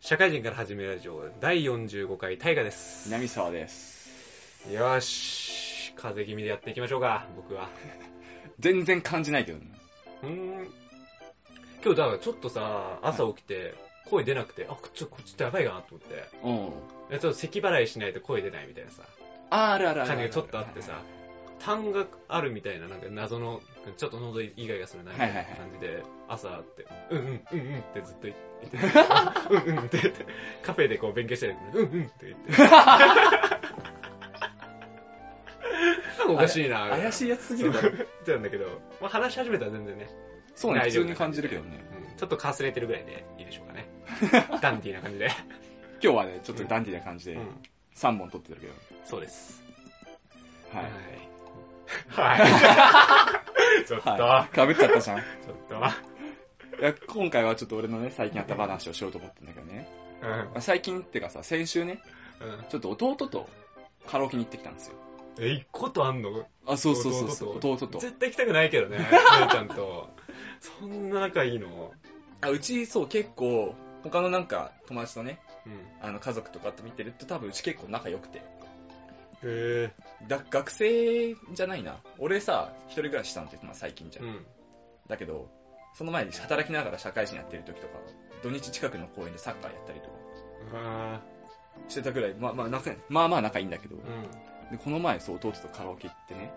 社会人から始めるラジオ第45回大河です。南沢です。よーし風邪気味でやっていきましょうか僕は。全然感じないけどね。うーん。今日だからちょっとさ朝起きて声出なくてあちょこっちってやばいかなと思って。うん。えちょっと咳払いしないと声出ないみたいなさ。あ、あるあるある。感じがちょっとあってさ痰があるみたいななんか謎のちょっと喉イガイガするなみたいな感じで朝あってうんうんうんうんってずっと言ってうんうんって言ってカフェでこう勉強してるうんうんって言って。おかしいな怪しいやつすぎるだろ。そう言ってたんだけど、まあ、話し始めたら全然ね、そうね、普通に感じるけどね。うん。ちょっとかすれてるぐらいでいいでしょうかね。ダンディーな感じで、今日はね、ちょっとダンディーな感じでうん、3本撮ってるけど。そうです。はい。はいはいちょっと、はい。かぶっちゃったじゃん。いちょっとや、今回はちょっと俺のね、最近あった話をしようと思ってんだけどね。うんまあ最近ってかさ、先週ね、うんちょっと弟とカラオケに行ってきたんですよ。え行くことあんの？あ、そうそうそうそう、弟弟と。絶対行きたくないけどね 姉ちゃんとそんな仲いいの？あうち、そう、結構、他のなんか友達とね、うんあの家族とかって見てると多分うち結構仲良くて。へえだ学生じゃないな。俺さ、一人暮らししたのって、まあ最近じゃ。ん。うん。だけど、その前に働きながら社会人やってる時とか、土日近くの公園でサッカーやったりとか。あしてたぐらい、まあまあ仲、まあまあ仲いいんだけど、ーうん。でこの前そう弟とカラオケ行ってね、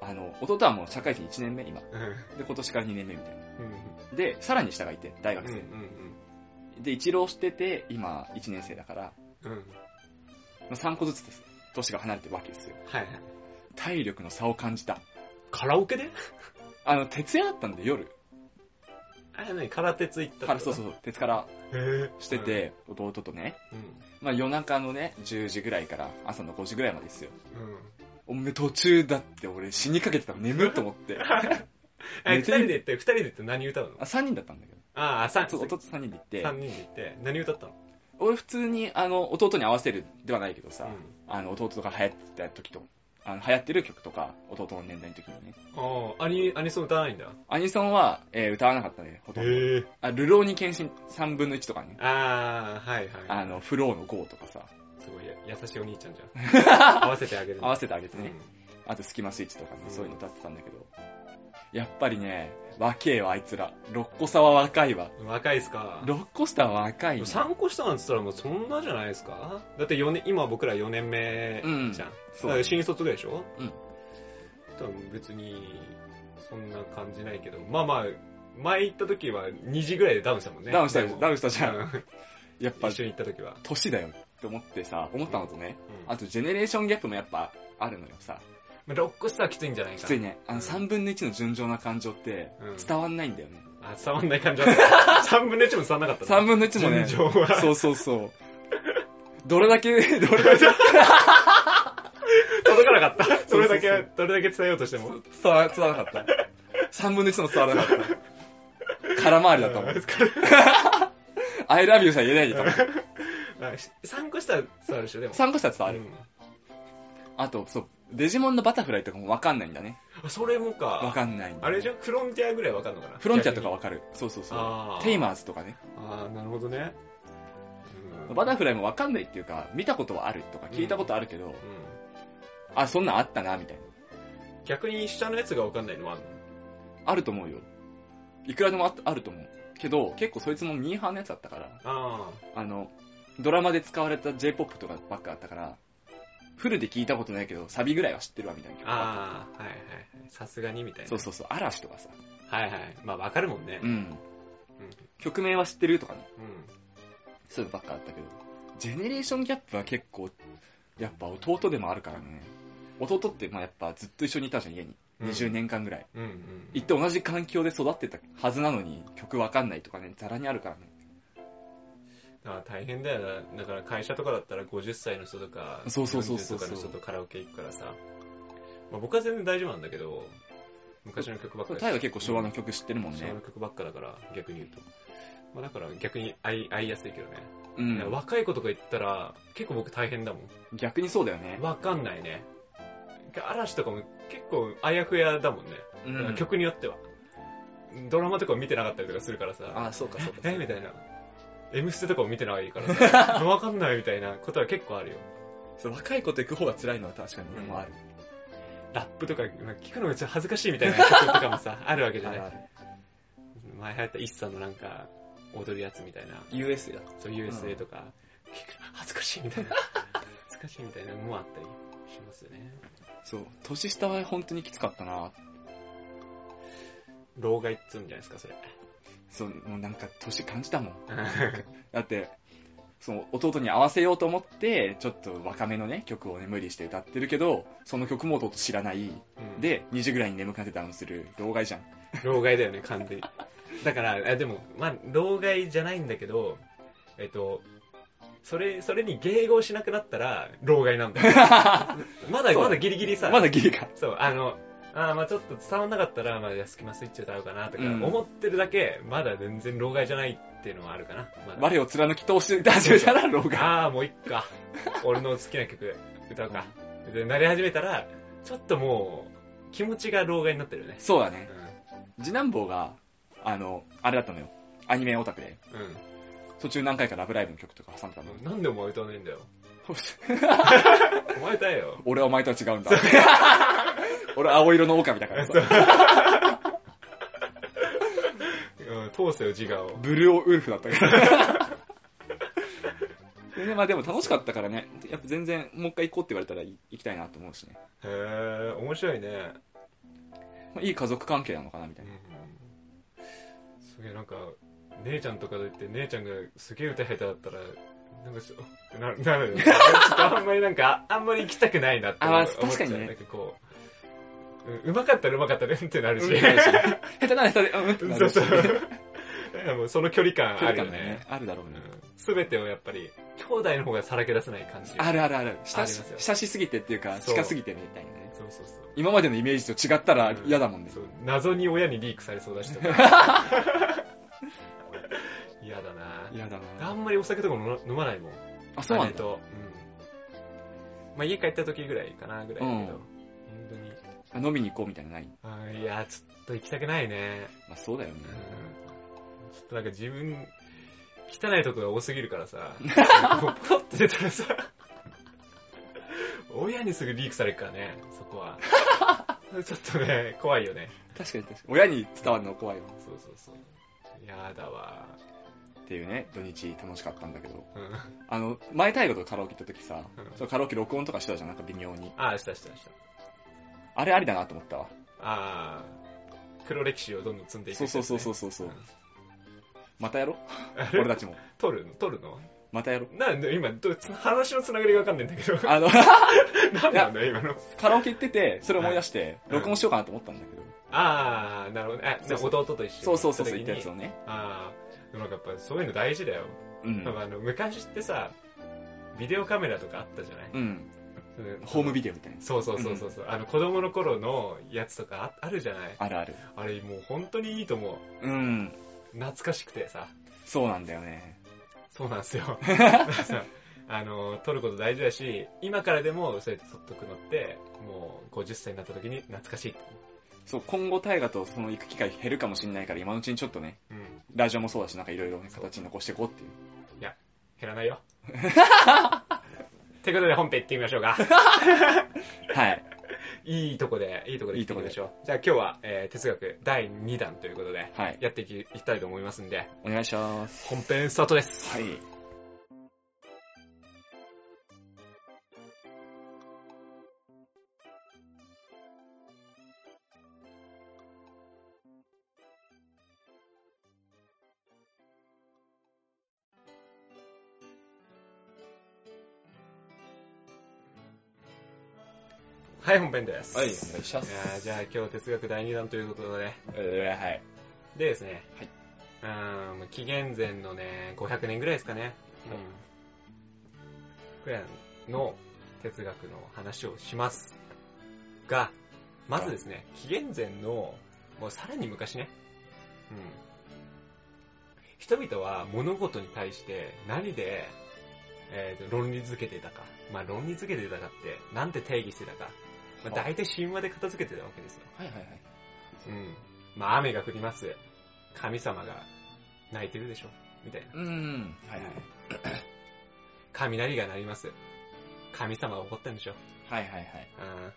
うん。あの、弟はもう社会人1年目今。うん。で、今年から2年目みたいな。うん。で、さらに下がいて、大学うんう生。ん。で、一浪してて、今1年生だから、うん。うんまあ、3個ずつです。年が離れてるわけですよ。はいはい。体力の差を感じた。カラオケで？あの、徹夜だったんで夜。あれ何？空鉄行ったからそうそう鉄からしてて、弟とね、うん。まあ夜中のね、10時ぐらいから朝の5時ぐらいまでですよ。うん。おめ途中だって俺死にかけてたの。眠っと思って。え、二人で行って、二人で行って何歌うの？あ、3人だったんだけど。ああ、三そう、弟3人で行って、三人で行って、何歌ったの？俺普通にあの、弟に合わせるではないけどさ、うあの、弟が流行ってた時と、あの、流行ってる曲とか、弟の年代の時にね。ん。ああ、アニ、アニソン歌わないんだ。アニソンは、えー歌わなかったね、ほとんど。へえ。あ、ルローニケンシン3分の1とかね。ああ、はいはい。あの、フローの5とかさ、すごいや優しいお兄ちゃんじゃん。合わせてあげる。合わせてあげてうんね。あとスキマスイッチとかね、うんそういうの歌ってたんだけど。やっぱりね、若えわ、あいつら。6個差は若いわ。若いっすか？6個下は若いな。3個下なんつったらもうそんなじゃないですか？だって4年、今僕ら4年目うんじゃん。そうだから新卒ぐらいでしょ？うん。多分別に、そんな感じないけど、まあまあ、前行った時は2時ぐらいでダウンしたもんね。ダウンしたダウンしたじゃん。うんやっぱ一緒に行った時は。年だよって思ってさ、思ったのとね、うんあとジェネレーションギャップもやっぱあるのよさ。まあ、6個下はきついんじゃないかきついね。あうんの3分の1の純情な感情ってうん伝わんないんだよね。あ、伝わんない感じだった。3分の1も伝わんなかった3分の1もね、純情は。そうそうそう。どれだけ、どれだけ届かなかった。そそうそうれだけ、どれだけ伝えようとしても。伝わ伝わらなかった。3分の1も伝わらなかった。空回りだったもん。I love you さえ言えないでいたもん。3個下は伝わるでしょ、でも。3個下は伝わる。うんあと、そう、デジモンのバタフライとかもわかんないんだね。あそれもか。わかんないんだ。あれじゃフロンティアぐらいわかんのかな？フロンティアとかわわかる。そうそうそう。テイマーズとかね。ああ、なるほどね。うんバタフライもわかんないっていうか、見たことはあるとか聞いたことあるけど、うんあ、そんなんあったな、みたいな。逆に下のやつがわかんないのはあんの？あると思うよ。いくらでもああると思う。けど、結構そいつもミーハーのやつだったから、ああの、ドラマで使われた J-POP とかばっかだったから、フルで聞いたことないけど、サビぐらいは知ってるわ、みたいなあ。曲ああ、はいはいはい。さすがにみたいな。そうそうそう、嵐とかさ。はいはい。まあわかるもんね。うん。うん。曲名は知ってるとかね。うん。そういうのばっかだったけど、ジェネレーションギャップは結構、やっぱ弟でもあるからね。弟ってまあやっぱずっと一緒にいたじゃん、家に。うん20年間ぐらい。うんうん。行って同じ環境で育ってたはずなのに、曲わかんないとかね、ざらにあるからね。あ大変だよな。だから会社とかだったら50歳の人とか、そうそうそうそう40とかの人とカラオケ行くからさ。まあ、僕は全然大丈夫なんだけど、昔の曲ばっかり。タイは結構昭和の曲知ってるもんね昭和の。曲ばっかだから、逆に言うと。まあ、だから逆に合い合いやすいけどね。うん。若い子とか言ったら、結構僕大変だもん。逆にそうだよね。わかんないね。嵐とかも結構あやふやだもんね。うん。曲によっては。ドラマとか見てなかったりとかするからさ。あ、そうかそうか。え？みたいな。M ステとかも見てないからさ、わかんないみたいなことは結構あるよ。そう若い子と行く方が辛いのは確かに俺もある。ラップとか聞くのがちょっと恥ずかしいみたいな曲とかもさ、あるわけじゃない？あるある。前流行った一茶のなんか、踊るやつみたいな、US だ。そう USA とか、聞くの恥ずかしいみたいな、恥ずかしいみたいなのもあったりしますよね。そう。年下は本当にきつかったな。老害っつうんじゃないですか、それ。そう、もうなんか年感じたもん。だって、その弟に合わせようと思って、ちょっと若めのね、曲をね、無理して歌ってるけど、その曲も弟知らない。うん、で、2時ぐらいに眠くなってダウンする、老害じゃん。老害だよね、完全に。だから、あでも、まあ、老害じゃないんだけど、えっと、それ、それに迎合しなくなったら、老害なんだよ。まだ、まだギリギリさ、まだギリか。そう、あの、あーまあちょっと伝わんなかったら、まあ、スキマスイッチ歌うかなとか、うん思ってるだけ、まだ全然老害じゃないっていうのはあるかな。まだ我を貫き通して始めたら老害。ああ、もういっか。俺の好きな曲、歌うか。で、慣れ始めたら、ちょっともう、気持ちが老害になってるよね。そうだね。次男坊が、あの、あれだったのよ。アニメオタクで。うん。うん。途中何回かラブライブの曲とか挟んでたの。なんでお前歌わねえんだよ。お前歌えよ。俺はお前とは違うんだ。俺は青色の狼だからさ。うん、通せよ、自我を。ブルーオウルフだったから。でまあでも楽しかったからね。やっぱ全然もう一回行こうって言われたら行きたいなと思うしね。へえ、面白いね。まあ、いい家族関係なのかなみたいな。うん。すげえ、なんか、姉ちゃんとかで言って、姉ちゃんがすげえ歌下手だったら、なんかちょっと、な、なるよね。ちょっとあんまりなんか、あんまり行きたくないなってあ思っちゃう。確かにねなんかこう、うんうまかったらうまかったねってなるし。うん下手な下手で、うんってなるしそうそう。だからもうその距離感あるよ距離感がね。あるだろうね。すべてをやっぱり、兄弟の方がさらけ出せない感じ。あるあるある。あ親し親しすぎてっていうか、近すぎてみたいなね。そうそうそう。今までのイメージと違ったら嫌だもんね。そう謎に親にリークされそうだしとか。嫌だな嫌だなあんまりお酒とかも飲まないもん。あ、そうなんだ。姉と。うん。まあ家帰った時ぐらいかな、ぐらいだけど。うん本当に。飲みに行こうみたいなのない？あーいや、ちょっと行きたくないね。まあそうだよねうん。。ちょっとなんか自分、汚いとこが多すぎるからさ、こうポロって出たらさ、親にすぐリークされるからね、そこは。ちょっとね、怖いよね。確かに確かに。親に伝わるの怖いわ。そうそうそう。やだわ。っていうね、土日楽しかったんだけど。うん。あの、前大河とカラオケ行った時さ、うんそのカラオケ録音とかしてたじゃん、なんか微妙に。ああ、したしたした。あれありだなと思ったわ。ああ、黒歴史をどんどん積んでいく、そうそうそうそうそうそううんまたやろ俺たちも。撮る？の撮るの？またやろなんで今ど、つ話のつながりがわかんないんだけど。あの、なんなんだよ、今の。カラオケ行ってて、それ思い出して、うん録音しようかなと思ったんだけど。ああ、なるほどね。あ弟と一緒にそうそうそう、言行ったやつをね。ああ、でもなんかやっぱそういうの大事だよ。うんあの昔ってさ、ビデオカメラとかあったじゃない、うん。うんホームビデオみたいな。そうそうそうそう。うあの子供の頃のやつとかああるじゃない？あるある。あれもう本当にいいと思う。うん。懐かしくてさ。そうなんだよね。そうなんですよ。あの、撮ること大事だし、今からでもそうやって撮っとくのって、もう50歳になった時に懐かしいそう、今後大河とその行く機会減るかもしれないから、今のうちにちょっとね、思う。うん。ラジオもそうだし、なんかいろいろね、形に残していこうっていう。減らないよ。ってことで本編行ってみましょうか。はい。いいとこで、いいとこで行ってみましょう。じゃあ今日は、えー哲学第2弾ということで、はい。やっていきいきたいと思いますんで、お願いします。本編スタートです。はい。はい、本編です。はい、お願いしまいす。じゃあ今日哲学第2弾ということでね、えー、はい。でですね、はい。うーん、紀元前のね、500年ぐらいですかね。うん。ぐらいの哲学の話をします。が、まずですね、紀元前の、もうさらに昔ね。うん。人々は物事に対して何で、えーと論理づけてたか。まあ論理づけてたかって、なんて定義してたか。まあ、大体神話で片付けてたわけですよ。はいはいはい。うん。まあ雨が降ります。神様が泣いてるでしょ。みたいな。うん。はいはい。雷が鳴ります。神様が怒ってるんでしょ。はいはいはい。うん。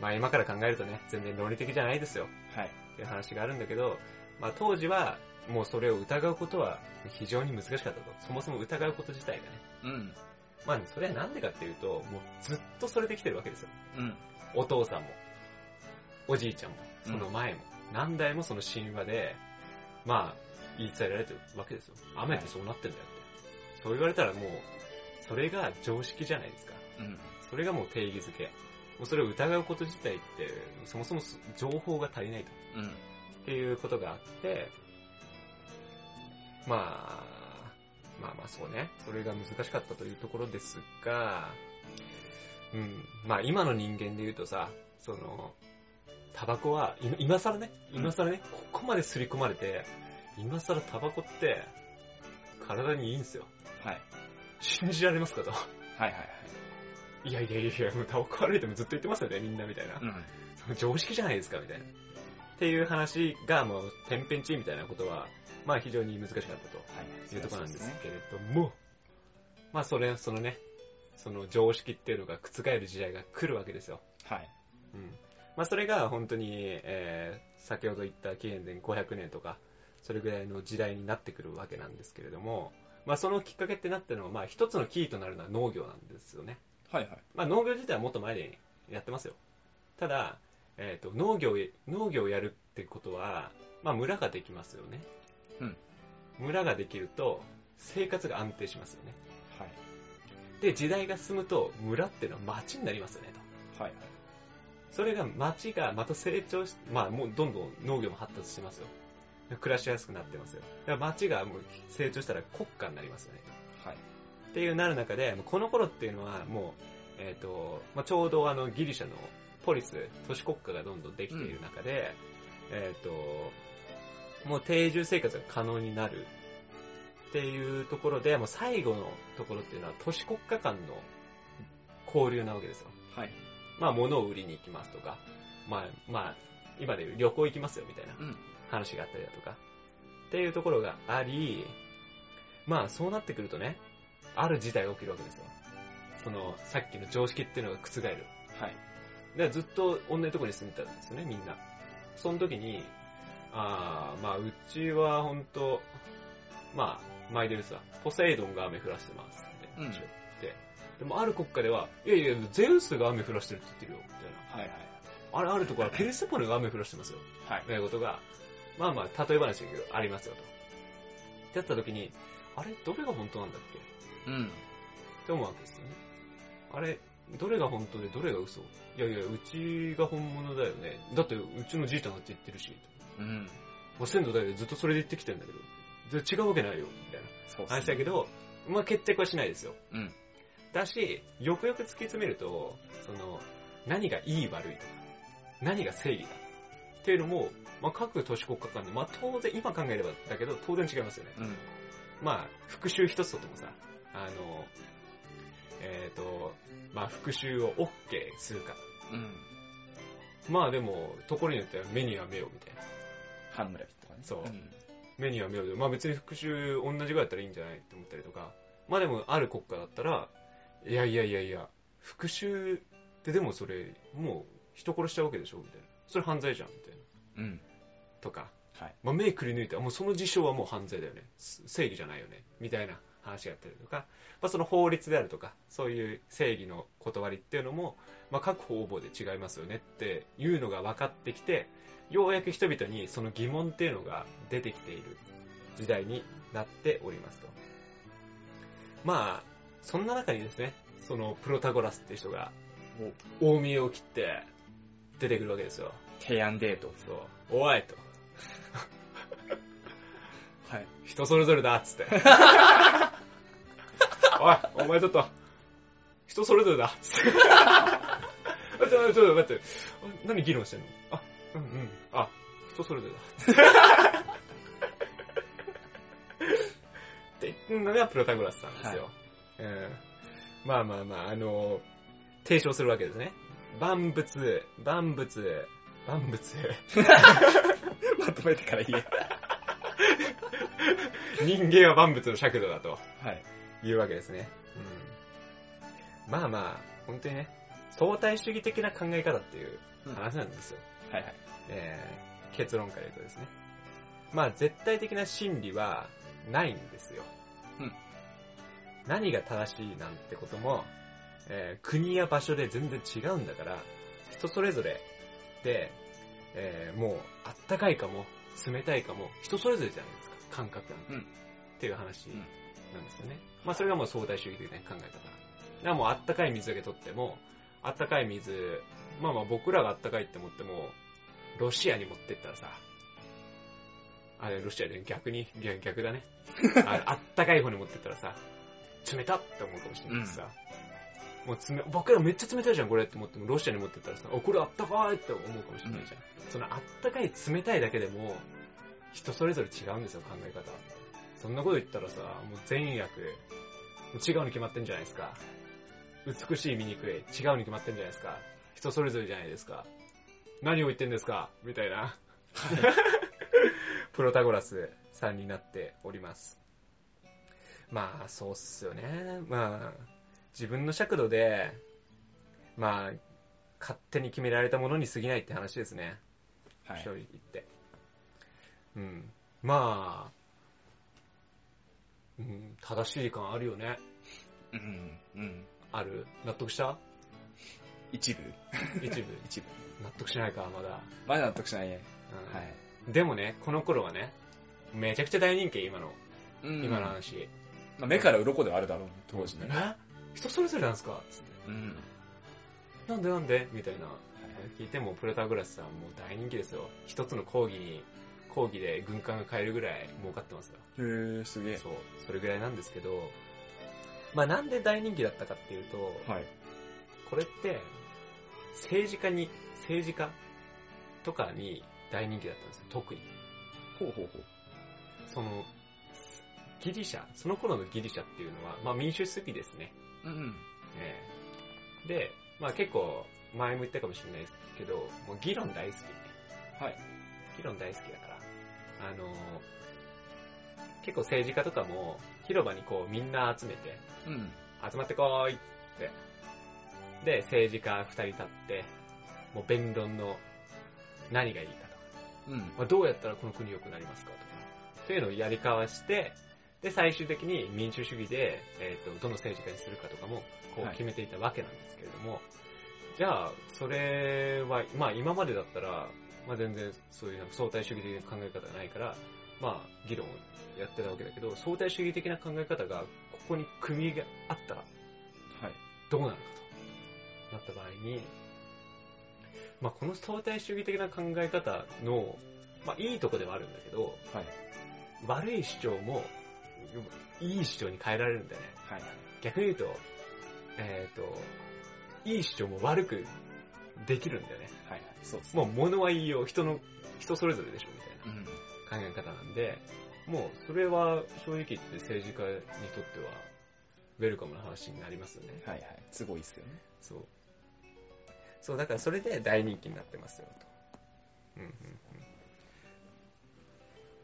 まあ今から考えるとね、全然論理的じゃないですよ。はい。っていう話があるんだけど、まあ当時は、もうそれを疑うことは非常に難しかったと。そもそも疑うこと自体がね。うん。まあそれはなんでかっていうと、もうずっとそれできてるわけですよ。うん。お父さんも、おじいちゃんも、その前も、何代もその神話で、まあ、言い伝えられてるわけですよ。雨ってそうなってんだよって。そう言われたらもう、それが常識じゃないですか。うん。それがもう定義づけ。もうそれを疑うこと自体って、そもそも情報が足りないと。うん。っていうことがあって、まあ、まあまあそうね。それが難しかったというところですが、うん。まあ今の人間で言うとさ、その、タバコは、今今更ね、今更ね、ここまで刷り込まれて、今更タバコって、体にいいんですよ。はい。信じられますかと。はいはいはい。いやいやいやいや、もうタバコ悪いってもずっと言ってますよね、みんなみたいな。うん。常識じゃないですか、みたいな。っていう話が、もう、天変地異みたいなことは、まあ非常に難しかったとはい。いうところなんですけれども、まあそれ、そのね、その常識っていうのが覆る時代が来るわけですよ。はい。うん。まあそれが本当に、えー、先ほど言った紀元前500年とか、それぐらいの時代になってくるわけなんですけれども、まあそのきっかけってなったのは、まあ一つのキーとなるのは農業なんですよね。はいはい。まあ農業自体はもっと前にやってますよ。ただ、えっ、と、農業を、農業をやるってことは、まあ村ができますよね。うん。村ができると、生活が安定しますよね。はい。で、時代が進むと、村っていうのは町になりますよね、と。はい。それが町がまた成長し、まあもうどんどん農業も発達してますよ。暮らしやすくなってますよ。だから町がもう成長したら国家になりますよね。はい。っていうなる中で、この頃っていうのはもう、えっ、と、まあ、ちょうどあのギリシャのポリス、都市国家がどんどんできている中で、えっ、と、もう定住生活が可能になるっていうところで、もう最後のところっていうのは都市国家間の交流なわけですよ。はい。まあ物を売りに行きますとか、まあ、まあ、今で旅行行きますよみたいなうん。話があったりだとか、っていうところがあり、まあそうなってくるとね、ある事態が起きるわけですよ。その、さっきの常識っていうのが覆る。はい。で、ずっと同じところに住んでたんですよね、みんな。その時に、あー、まあうちは本当まあ、前で言うさ、ポセイドンが雨降らせてますってうん言って、でもある国家では、いやいや、ゼウスが雨降らせてるって言ってるよ、みたいな。はいはい。あれ、あるところはペルセポネが雨降らしてますよ。はい。みたいなことが、まあまあ、例え話だけど、ありますよと。ってやった時に、あれ、どれが本当なんだっけ？うん。って思うわけですよね。あれ、どれが本当でどれが嘘？いやいや、うちが本物だよね。だって、うちのじいちゃんだって言ってるし。うん。もう先祖代々ずっとそれで言ってきてるんだけど。違うわけないよ、みたいな話だけど、まあ決着はしないですよ。うん。だし、よくよく突き詰めると、その、何がいい悪いとか、何が正義だっていうのも、まあ、各都市国家間で、まあ、当然、今考えればだけど、当然違いますよね。うん。まあ、復讐一つとってもさ、あの、えっ、と、まあ、復讐を OK するか。うん。まあでも、ところによっては目には目をみたいな。とかね。そうん目には目をで、まあ別に復讐同じぐらいだったらいいんじゃないって思ったりとか、まあでもある国家だったら、いやいやいやいや、復讐ってでもそれ、もう人殺しちゃうわけでしょみたいな。それ犯罪じゃんみたいな。うん。とか、はい。まあ目くり抜いて、もうその事象はもう犯罪だよね。す正義じゃないよね。みたいな話があったりとか、まあその法律であるとか、そういう正義の断りっていうのも、まあ各方々で違いますよねっていうのが分かってきて、ようやく人々にその疑問っていうのが出てきている時代になっておりますと。まあ、そんな中にですね、そのプロタゴラスっていう人が、大見えを切って出てくるわけですよ。提案デート。そう。おいと。はい。人それぞれだっつって。おい、お前ちょっと、人それぞれだっつって。あちょ、ちょっと待って、あ何議論してんの？あ、うんうん。あ、人それぞれだ。って言うのがプロタゴラスさんですよ。はいうんまあまあまあ、あの、提唱するわけですね。万物、万物、万物、まとめてから言え。人間は万物の尺度だとはい。いうわけですね。うん。まあまあ、本当にね、相対主義的な考え方っていう話なんですよ。はいはい。えー結論から言うとですね。まあ絶対的な真理はないんですよ。うん何が正しいなんてことも、えー国や場所で全然違うんだから、人それぞれで、えーもうあったかいかも、冷たいかも、人それぞれじゃないですか、感覚なんて。うんっていう話うんなんですよね。まあそれがもう相対主義的な考え方。だからもうあったかい水だけ取っても、あったかい水、まあまあ僕らがあったかいって思っても、ロシアに持ってったらさ、あれ、ロシアで逆に、逆逆だね。ああったかい方に持ってったらさ、冷たって思うかもしれないしさ、もう冷、僕らめっちゃ冷たいじゃん、これって思っても、ロシアに持ってったらさ、お、これあったかいって思うかもしれないじゃん。そのあったかい、冷たいだけでも、人それぞれ違うんですよ、考え方。そんなこと言ったらさ、もう善悪、もう違うに決まってんじゃないですか。美しい醜い、違うに決まってんじゃないですか。人それぞれじゃないですか。何を言ってんですかみたいな。プロタゴラスさんになっております。まあ、そうっすよね。まあ、自分の尺度で、まあ、勝手に決められたものに過ぎないって話ですね。はい正。直言って。うん。まあ、うん、正しい感あるよね。うん。うん。ある？納得した？一部一部。一部。納得しないか、まだ。まだ納得しないね。うんはい。でもね、この頃はね、めちゃくちゃ大人気、今の。うん今の話。まあ、目から鱗ではあるだろう、当時ね。え？人それぞれなんですか？つって。うん。なんでなんで？みたいな。聞いても、プロタグラスさんもう大人気ですよ。一つの講義に、講義で軍艦が買えるぐらい儲かってますよ。へー、すげえ。そう、それぐらいなんですけど、まあなんで大人気だったかっていうと、はい。これって、政治家に、政治家とかに大人気だったんですよ、特に。ほうほうほう。その、ギリシャ、その頃のギリシャっていうのは、まあ民主主義ですね。うんうん。ええで、まあ結構、前も言ったかもしれないですけど、もう議論大好き。はい。議論大好きだから、あの結構政治家とかも、広場にこうみんな集めて、うん。集まってこーいって。で、政治家二人立って、もう弁論の何がいいかとか、うん。まあ、どうやったらこの国良くなりますかとか、っていうのをやり交わして、で、最終的に民主主義で、えっ、と、どの政治家にするかとかも、こうはい決めていたわけなんですけれども、じゃあ、それは、まあ今までだったら、まあ全然そういうなんか相対主義的な考え方がないから、まあ議論をやってたわけだけど、相対主義的な考え方がここに組があったらはい。どうなるかとなった場合に、まあこの相対主義的な考え方の、まあいいとこではあるんだけど、はい。悪い主張も、いい主張に変えられるんだよね。はい。逆に言うと、えっ、と、いい主張も悪くできるんだよね。はい。そうです。もう物は言いよう、人の、人それぞれでしょ、みたいなうん。考え方なんで、もうそれは正直言って政治家にとっては、ウェルカムな話になりますよね。はいはい。すごいっすよね。そう。そう、だからそれで大人気になってますよ、と。うんうんうん。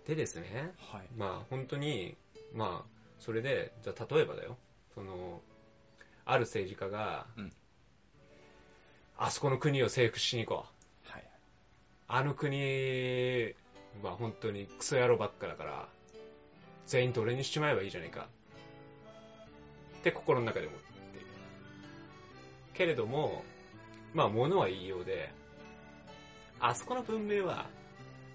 でですね、はい。まあ本当に、まあ、それで、じゃあ例えばだよ、その、ある政治家が、うんあそこの国を征服しに行こう。はい。あの国は本当にクソ野郎ばっかだから、全員奴隷にしちまえばいいじゃないか。って心の中で思って。けれども、まあ物は言いようで、あそこの文明は、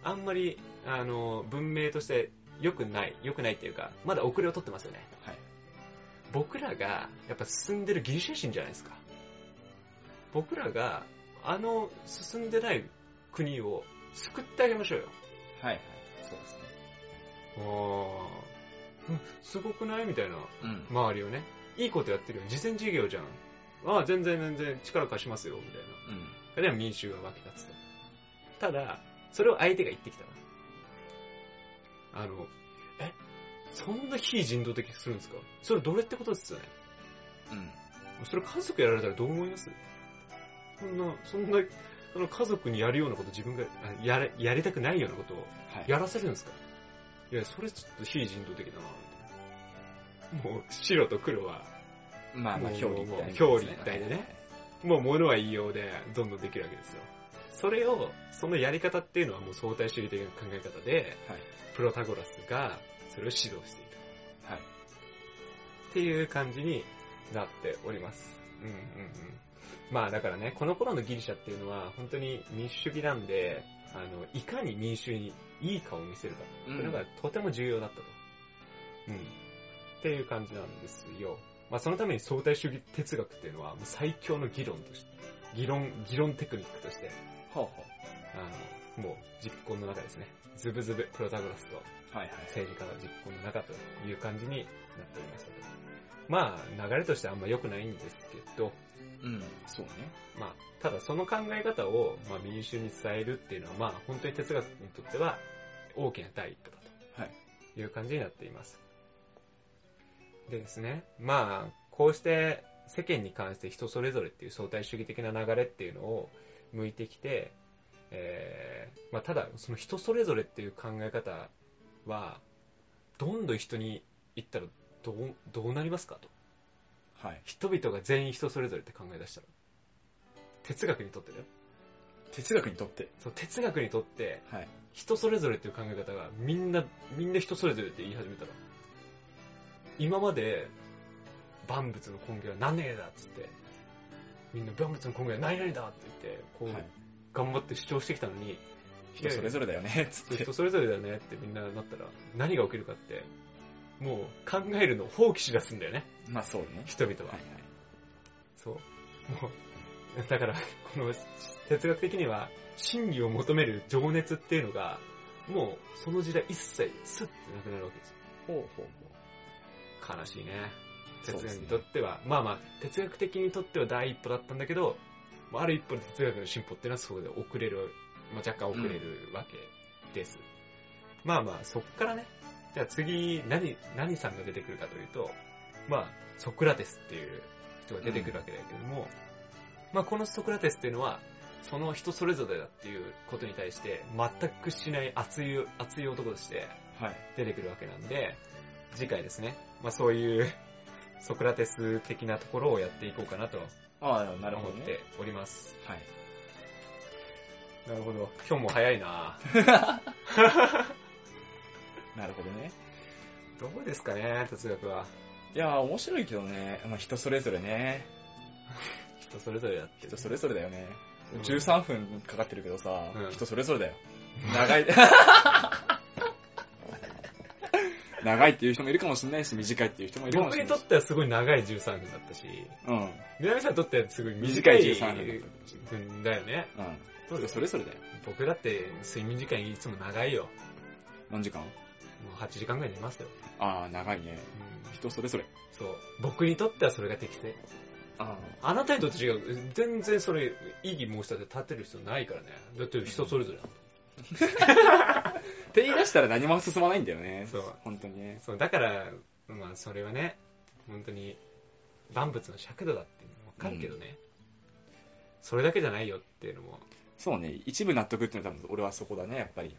あんまり、あの、文明として良くない、良くないっていうか、まだ遅れを取ってますよね。はい。僕らが、やっぱ進んでるギリシャ人じゃないですか。僕らが、あの進んでない国を救ってあげましょうよ。はいはい。そうですね。あーうんすごくないみたいな。うん。周りをね。いいことやってるよ。慈善事業じゃん。ああ、全然全然力貸しますよ、みたいな。うん。でも民衆が湧き立つと。ただ、それを相手が言ってきたら。あの、え、そんな非人道的にするんですか？それどれってことですよね。うん。それ家族やられたらどう思います？そんな、そんな、その家族にやるようなこと自分があやれ、やりたくないようなことをはい。やらせるんですか？いや、それちょっと非人道的だな。もう、白と黒は、まあまあ、表裏一体、もう表裏一体でね。もう物は言いようで、どんどんできるわけですよ。それを、そのやり方っていうのはもう相対主義的な考え方で、はい。プロタゴラスがそれを指導している。はい。っていう感じになっております。うんうんうん。まあだからね、この頃のギリシャっていうのは本当に民主主義なんで、あの、いかに民衆にいい顔を見せるかっていうのがとても重要だったと。うん。っていう感じなんですよ。まあそのために相対主義哲学っていうのはもう最強の議論として、議論、議論テクニックとして、ほうほあの、もう実行の中ですね。ズブズブプロタゴラスとう。はいはい。政治家の実行の中という感じになっておりましたと。まあ、流れとしてあんま良くないんですけど、うん。そうね。まあ、ただその考え方を、まあ、民衆に伝えるっていうのは、まあ、本当に哲学にとっては大きな第一歩だはい。という感じになっています。でですね、まあ、こうして世間に関して人それぞれっていう相対主義的な流れっていうのを向いてきて、えーまあ、ただその人それぞれっていう考え方はどんどん人に言ったらどうどうなりますかとはい。人々が全員人それぞれって考え出したら哲学にとってだよ哲学にとって？そう哲学にとってはい。人それぞれっていう考え方がみんなみんな人それぞれって言い始めたら今まで万物の根源は何々だっつってみんな万物の根源は何々だって言ってこう、はい。頑張って主張してきたのに人それぞれだよね、つって。人それぞれだよねってみんななったら何が起きるかってもう考えるのを放棄しだすんだよね。まあそうね。人々は、はいはい。そう。もうだからこの哲学的には真理を求める情熱っていうのがもうその時代一切スッてなくなるわけですよ。ほうほうほ悲しいね。哲学にとっては、まあまあ哲学的にとっては第一歩だったんだけどまあある一歩で哲学の進歩っていうのはそこで遅れる、まあ、若干遅れるわけです、まあまあそっからねじゃあ次何何さんが出てくるかというとまあソクラテスっていう人が出てくるわけだけれども、まあこのソクラテスっていうのはその人それぞれだっていうことに対して全くしない熱い熱い男としてう。はい。出てくるわけなんで、次回ですね、まあそういうソクラテス的なところをやっていこうかなとああ、なるほどね思って。おります。はい。なるほど。今日も早いな なるほどね。どうですかね、哲学は。いやー、面白いけどね。まあ人それぞれね。人それぞれやってる人それぞれだよね。うん13分かかってるけどさ、うん人それぞれだよ。長い。長いっていう人もいるかもしれないし、短いっていう人もいるかもしれないし。僕にとってはすごい長い13分だったし、うん。南さんにとってはすごい短短いい13分だよね。うん。人それぞれだよ。僕だって睡眠時間いつも長いよ。何時間？もう8時間ぐらい寝ますよ。ああ、長いね。うん人それぞれ。そう。僕にとってはそれが適正。ああなたにとって違う。全然それ、異議申し立て立てる必要ないからね。だって人それぞれだもん。って言い出したら何も進まないんだよね。そう本当にね。そう、だから、まあそれはね、本当に、万物の尺度だってわかるけどね、それだけじゃないよっていうのも、そうね、一部納得っていうのは多分俺はそこだね、やっぱり。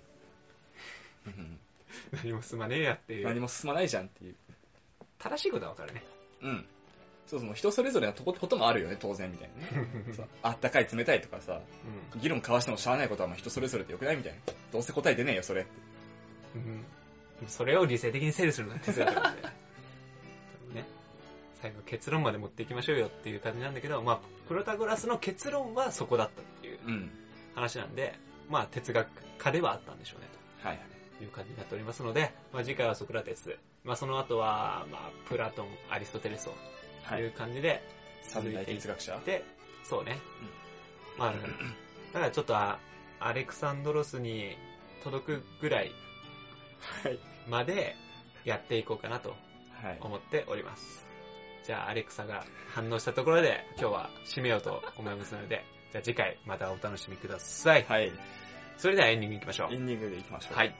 うん 何も進まねえやっていう、何も進まないじゃんっていう。正しいことはわかるね。うん。そうそう、人それぞれのとここともあるよね、当然みたいなね。そうあったかい、冷たいとかさ、う議論交わしてもしゃあないことはまあ人それぞれでよくないみたいな。どうせ答え出ねえよ、それって。ん。うんそれを理性的に整理するのが哲学なんで。ね。最後結論まで持っていきましょうよっていう感じなんだけど、まあ、プロタゴラスの結論はそこだったっていううん。話なんで、まあ、哲学家ではあったんでしょうね、はいはい。という感じになっておりますので、まあ、次回はソクラテス、まあ、その後は、まあ、プラトン、アリストテレスというはい。感じで三大続いていっ哲学者て、そうね。まあ、だから ちょっとあアレクサンドロスに届くぐらいはい。までやっていこうかなとはい。思っております。じゃあ、アレクサが反応したところで、今日は締めようと思いますので、じゃあ次回またお楽しみください。はい。それではエンディングいきましょうエ。ンディングでいきましょう。はい。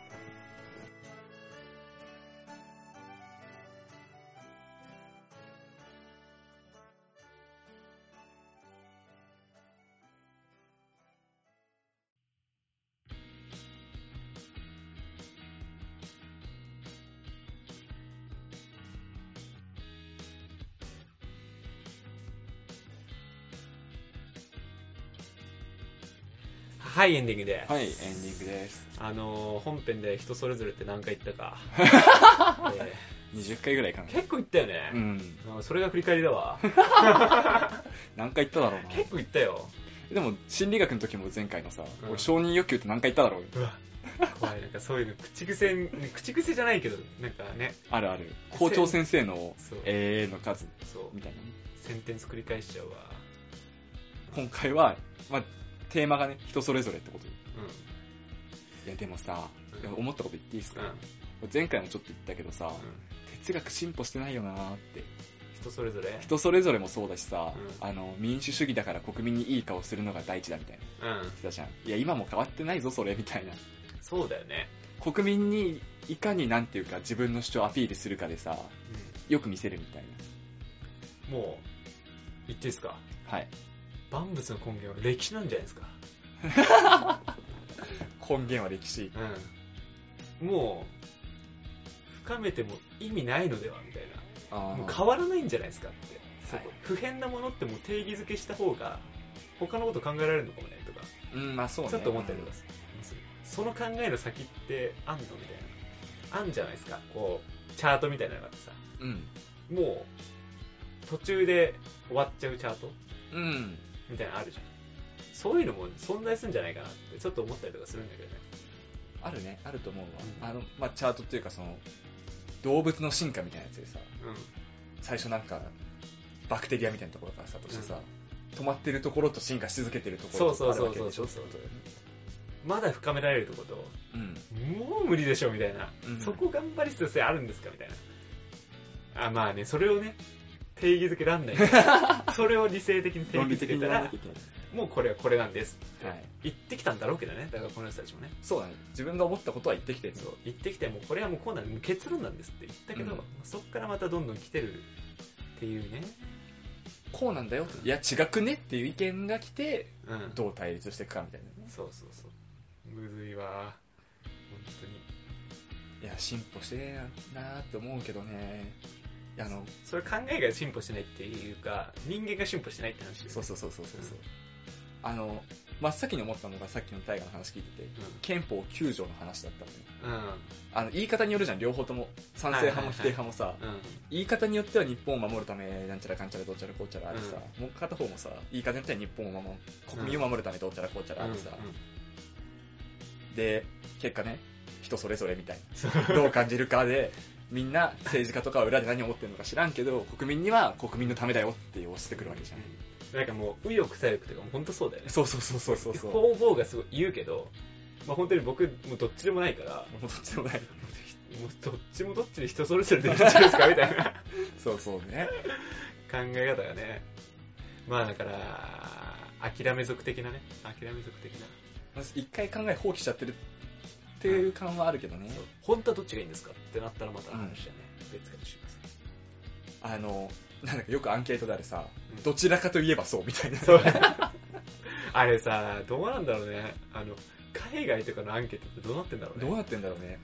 はい、エンディングです。はい、エンディングです。あのー、本編で人それぞれって何回言ったか。え20回ぐらいかなー。結構言ったよね。うん。うんそれが振り返りだわ。何回言っただろうな。結構言ったよ。でも、心理学の時も前回のさ、うん俺承認欲求って何回言っただろううわ。怖い、なんかそういうの、口癖、口癖じゃないけど、なんかね、あるある。校長先生のえーの数、そうみ、たいなね。センテンス繰り返しちゃうわ。今回は、まあ、テーマがね、人それぞれってことで。ういや、でもさ、うん思ったこと言っていいですん。か、うん。前回もちょっと言ったけどさ、うん。哲学進歩してないよなーって。人それぞれ？人それぞれもそうだしさ、うんあの、民主主義だから国民にいい顔するのが第一だみたいな。うん。言ってたじゃん。いや、今も変わってないぞ、それ、みたいな。そうだよね。国民にいかになんていうか自分の主張をアピールするかでさ、よく見せるみたいうん。もう、言っていいですか？な。はい。万物の根源は歴史なんじゃないですか。根源は歴史。うん。もう、深めても意味ないのではみたいあな。もうー変わらないんじゃないですかって。そはいこ不変なものってもう定義づけした方が、他のこと考えられるのかもね、とか、うん、まあそうね。ちょっと思ったりとかする。その考えの先ってあんのみたいな。あんじゃないですか。こう、チャートみたいなのがあってさ。うん。もう、途中で終わっちゃうチャートうん。みたいなのあるじゃん。そういうのも存在するんじゃないかなってちょっと思ったりとかするんだけどね。あるね、あると思うわ。うんあの、まあチャートっていうかその、動物の進化みたいなやつでさ、うん。最初なんか、バクテリアみたいなところからさ、としてさ、止まってるところと進化し続けてるところとあるわけでしょそうそうそうそうそうまだ深められるとこと、うん。もう無理でしょみたいな、うんそこ頑張り必要性あるんですかみたいな。あ、まあね、それをね、定義づけらんない。それを理性的に定義づけたら。もうこれはこれなんです。はい。言ってきたんだろうけどね、だからこの人たちもね。そうだね。自分が思ったことは言ってきてる。そう言ってきてもうこれはもうこうなんもう結論なんですって言ったけど、うんそっからまたどんどん来てるっていうね。こうなんだよ。いや、違くねっていう意見が来て、うん。どう対立していくかみたいなね。そうそうそう。むずいわ。本当に。いや、進歩してねえなーって思うけどね。あの、それ考えが進歩してないっていうか、人間が進歩してないって話そうそうそうそうそうそう。あの、真っ先に思ったのがさっきの大河の話聞いてて、憲法9条の話だったのね。うん。あの、言い方によるじゃん、両方とも。賛成派も否定派もさ、うん。うん。言い方によっては日本を守るため、なんちゃらかんちゃらどうちゃらこうちゃらあってさ、もう片方もさ、言い方によっては日本を守る、国民を守るためどうちゃらこうちゃらあってさ、で、結果ね、人それぞれみたいな。どう感じるかで、みんな政治家とかは裏で何を思ってるのか知らんけど、国民には国民のためだよって押してくるわけじゃん。なんかもう、右翼左翼とかも本当そうだよね。そうそうそうそうそうそう。方々がすごい言うけど、まあ本当に僕、もうどっちでもないから、もうどっちでもない。もうどっちもどっちで人それぞれでいいんじゃないですかみたいな そうそうね。考え方がね。まあだから、諦め族的なね。諦め族的な。まず一回考え放棄しちゃってるっていう感はあるけどね。本当はどっちがいいんですかってなったらまた話だね。別かもしれません。あの、なんだかよくアンケートであるさ、うんどちらかといえばそうみたいな。そう あれさ、どうなんだろうね。あの、海外とかのアンケートってどうなってんだろうね。どうなってんだろうね。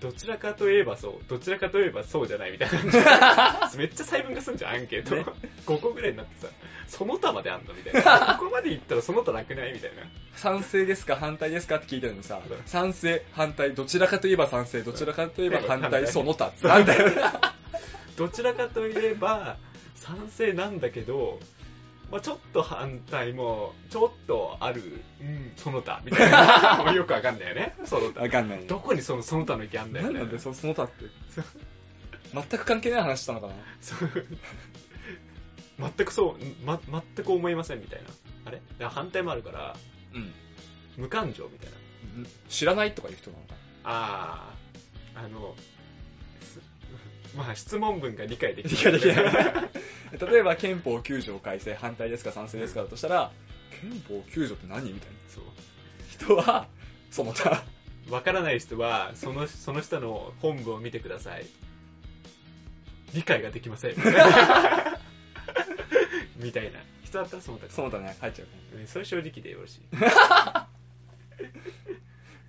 どちらかといえばそう、どちらかといえばそうじゃないみたいな。めっちゃ細分化すんじゃん、アンケート。ね5個ぐらいになってさ、その他まであんのみたいな。ここまでいったらその他なくないみたいな。賛成ですか反対ですかって聞いてるのにさ賛成、反対、どちらかといえば賛成、どちらかといえば反対、うんその他。なんだよ。どちらかといえば、賛成なんだけど、まあちょっと反対も、ちょっとある、うん、その他、みたいな。よくわかんないよね、その他。わかんない。どこにそのその他の意見あんだよね。何なんでそその他って。全く関係ない話したのかなそう全くそう、ま、全く思いませんみたいな。あれ？反対もあるから、うん。無感情みたいな。知らないとかいう人なのかあー、あの、すまあ質問文が理解でき理解できないな 例えば憲法9条改正反対ですか賛成ですかだとしたら、憲法9条って何みたいな。そう。人は、その他。わからない人は、その、その下の本文を見てください。理解ができません。みたいな。人だったらその他。その他ね、入っちゃうね。うんそれ正直でよろしい。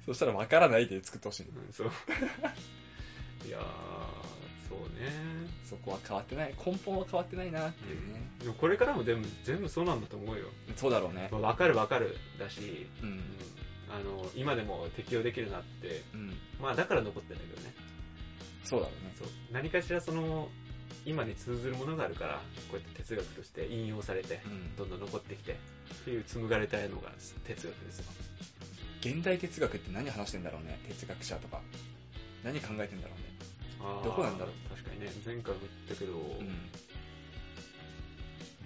そしたらわからないで作ってほしい。うん、そう。いやー、そこは変わってない。根本は変わってないなっていうね。でもこれからも全部、全部そうなんだと思うよ。そうだろうね。まあ、わかるわかるだし、うん。あの、今でも適用できるなって、うん。まあだから残ってるんだけどね。そうだろうね。そう。何かしらその、今に通ずるものがあるから、こうやって哲学として引用されて、うん。どんどん残ってきて、っていう紡がれたのが哲学ですよ。現代哲学って何話してんだろうね、哲学者とか。何考えてんだろうね。どこなんだろう確かにね、前回も言ったけど、うん。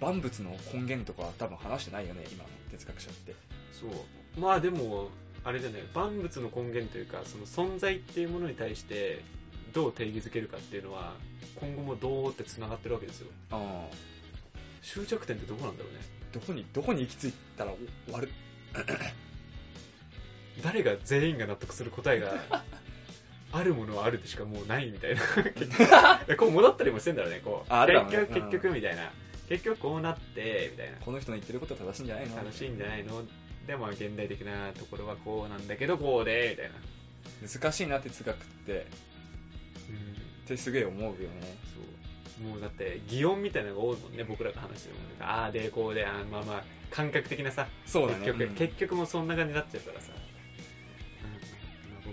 万物の根源とかは多分話してないよね、今の哲学者って。そう。まあでも、あれじゃない、万物の根源というか、その存在っていうものに対して、どう定義づけるかっていうのは、今後もどうって繋がってるわけですよ。ああ。終着点ってどこなんだろうね。どこに、どこに行き着いたら終わる？誰が全員が納得する答えが、あるものはあるでしかもうないみたいな。結局こう戻ったりもしてんだろうね、こう。あ結局、うん結局みたいな。結局こうなって、みたいな。この人の言ってることは正しいんじゃないの？楽しいんじゃないの？でも現代的なところはこうなんだけどこうでみたいな難しいな、哲学って。うんってすげえ思うよね。そうもうだって擬音みたいなのが多いもんね僕らが話してるもんねああでこうであーまあまあ感覚的なさそうだね。結局、うん結局もうそんな感じになっちゃうからさ、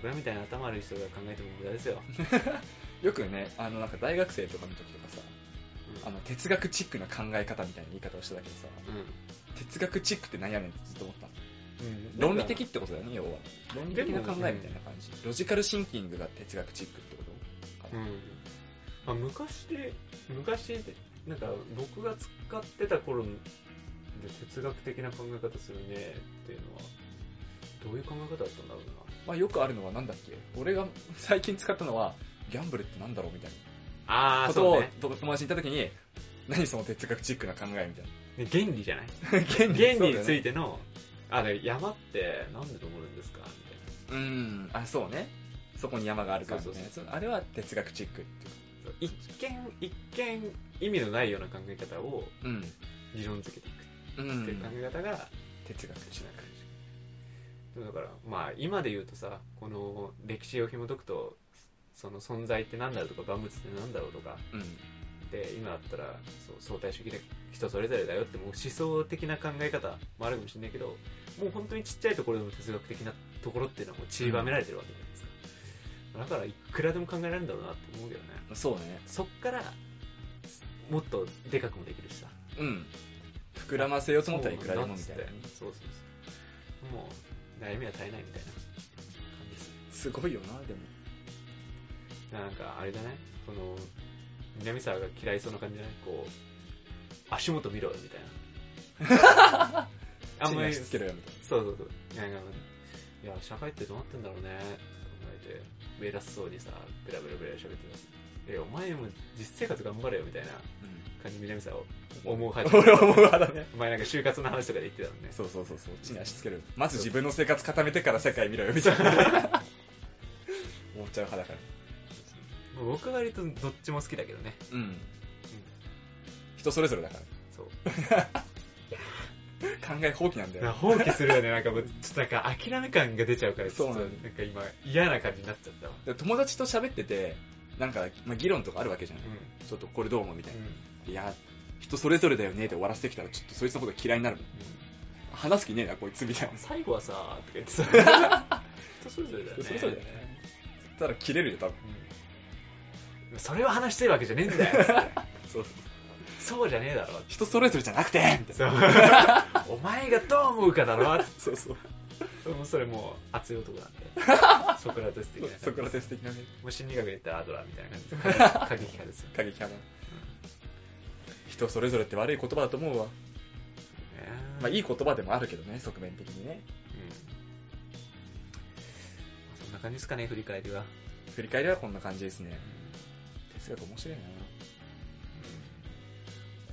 僕らみたいな頭悪い人が考えても無駄ですよ、よくね、あの、なんか大学生とかの時とかさ、うん。あの、哲学チックな考え方みたいな言い方をしてたけどさ、哲学チックって何やねんってずっと思ったの。うん。論理的ってことだよね、要は。論理的な考えみたいな感じ。ロジカルシンキングが哲学チックってことかな。うん。まあ、昔で昔でなんか僕が使ってた頃で哲学的な考え方するねっていうのはどういう考え方だったんだろうなまあよくあるのはなんだっけ？俺が最近使ったのは、ギャンブルってなんだろうみたいああなことをそうね。と友達に言った時に、何その哲学チックな考えみたいね原理じゃない？な。原理について。ての、あで山ってなんで登るんですか？みうん、あ、そうね。そこに山があるからね。そうそうそう。あれは哲学チックっていう。たいな一見一見意味のないような考え方をうん。理論づけていくうんっていう考え方が哲学しな感じだからまあ今で言うとさこの歴史を紐解くとその存在って何だろうとか万物って何だろうとかうん。で今だったらそう相対主義で人それぞれだよってもう思想的な考え方もあるかもしれないけどもう本当にちっちゃいところでも哲学的なところっていうのはもう散りばめられてるわけじゃないですか、だからいくらでも考えられるんだろうなって思うけどねそうね。そっからもっとでかくもできるしさうん。膨らませようと思ったらいくらでもみたいなね。そうそうそうもう悩みは絶えないみたいな感じです。すごいよな、でも。なんかあれだね。その南沢が嫌いそうな感じじゃない？こう足元見 ろよみたいな。あんまり地に足つけろよみたいそうそうそう。いやいやいや社会ってどうなってんだろうね。考えて。偉そうにさベラベラベラ喋ってます。えお前も実生活頑張れよみたいな。な。感じで南沢を思ううん。派俺は思う派だね。お前なんか就活の話とかで言ってたもんねそうそうそうそう、地に足つける。まず自分の生活固めてから世界見ろよみたいな。思っちゃう派だから。僕は割とどっちも好きだけどねうん。人それぞれだかそうら。考え放棄なんだよ。放棄するよねなんかもうちょっとなんか諦め感が出ちゃうからそうなんだなんか今嫌な感じになっちゃったわで友達と喋ってて、なんか、まあ、議論とかあるわけじゃない。うちょっとこれどう思うみたいな。んいや、人それぞれだよねって終わらせてきたら、ちょっとそいつのこと嫌いになるもん。話す気ねえな、こいつみたいな。最後はさとか言ってさ人それぞれだよねそれぞれだよね。ただ切れるよ、多分。うんそれを話してるわけじゃねえんだよ そうそうじゃねえだろ人それぞれじゃなくてみたいそう お前がどう思うかだろな。そうそう。もうそれもう熱い男なんで ソクラテス的なソクラテス的なね、もう心理学で言ったらアドラーみたいな感じで過激派ですよ、過激派な。人それぞれって悪い言葉だと思うわ。まあいい、い言葉でもあるけどね、側面的にね。うん、そんな感じですかね振り返りは、振り返りはこんな感じですね。哲学面白いな